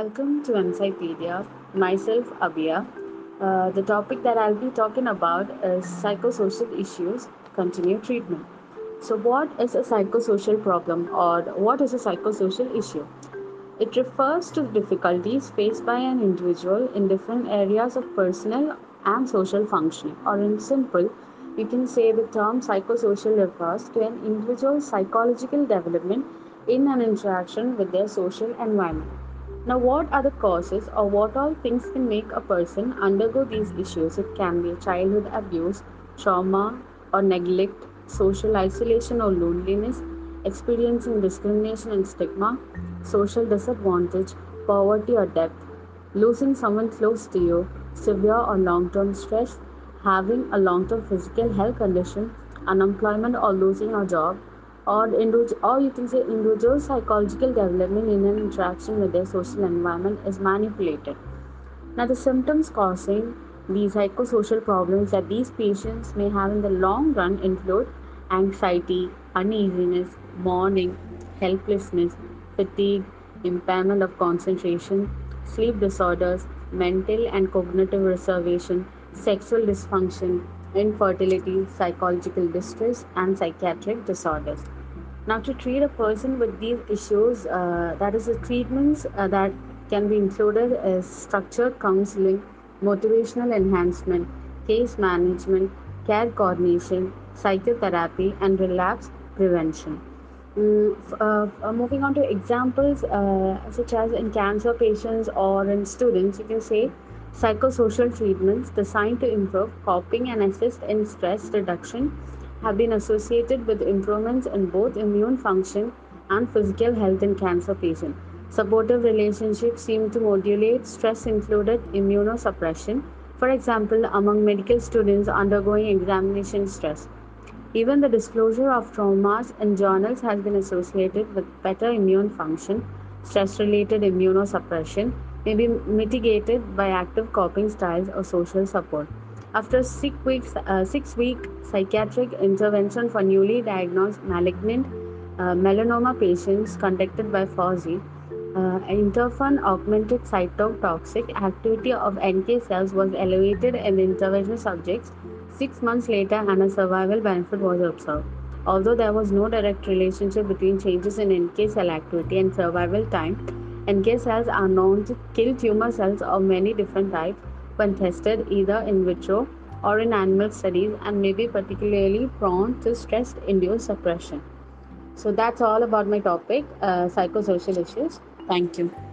Welcome to Encyclopedia. Myself, Abia. Uh, the topic that I'll be talking about is psychosocial issues, continued treatment. So, what is a psychosocial problem or what is a psychosocial issue? It refers to difficulties faced by an individual in different areas of personal and social functioning, or in simple, you can say the term psychosocial refers to an individual's psychological development in an interaction with their social environment. Now, what are the causes or what all things can make a person undergo these issues? It can be childhood abuse, trauma or neglect, social isolation or loneliness, experiencing discrimination and stigma, social disadvantage, poverty or debt, losing someone close to you, severe or long term stress, having a long term physical health condition, unemployment or losing a job, or, or you can say individual psychological development in an interaction with their social environment is manipulated. Now, the symptoms causing these psychosocial problems that these patients may have in the long run include anxiety, uneasiness, mourning, helplessness, fatigue, impairment of concentration, sleep disorders, mental and cognitive reservation, sexual dysfunction, infertility, psychological distress, and psychiatric disorders. Now, to treat a person with these issues, uh, that is, the treatments uh, that can be included is structured counseling, motivational enhancement, case management, care coordination, psychotherapy, and relapse prevention. Mm, uh, uh, moving on to examples uh, such as in cancer patients or in students, you can say Psychosocial treatments designed to improve coping and assist in stress reduction have been associated with improvements in both immune function and physical health in cancer patients. Supportive relationships seem to modulate stress included immunosuppression, for example, among medical students undergoing examination stress. Even the disclosure of traumas in journals has been associated with better immune function, stress related immunosuppression, may be mitigated by active coping styles or social support. After six weeks, uh, six week psychiatric intervention for newly diagnosed malignant uh, melanoma patients conducted by Fawzy, uh, interferon augmented cytotoxic activity of NK cells was elevated in the intervention subjects. Six months later, and a survival benefit was observed. Although there was no direct relationship between changes in NK cell activity and survival time, NK cells are known to kill tumor cells of many different types when tested either in vitro or in animal studies and may be particularly prone to stress induced suppression. So that's all about my topic uh, psychosocial issues. Thank you.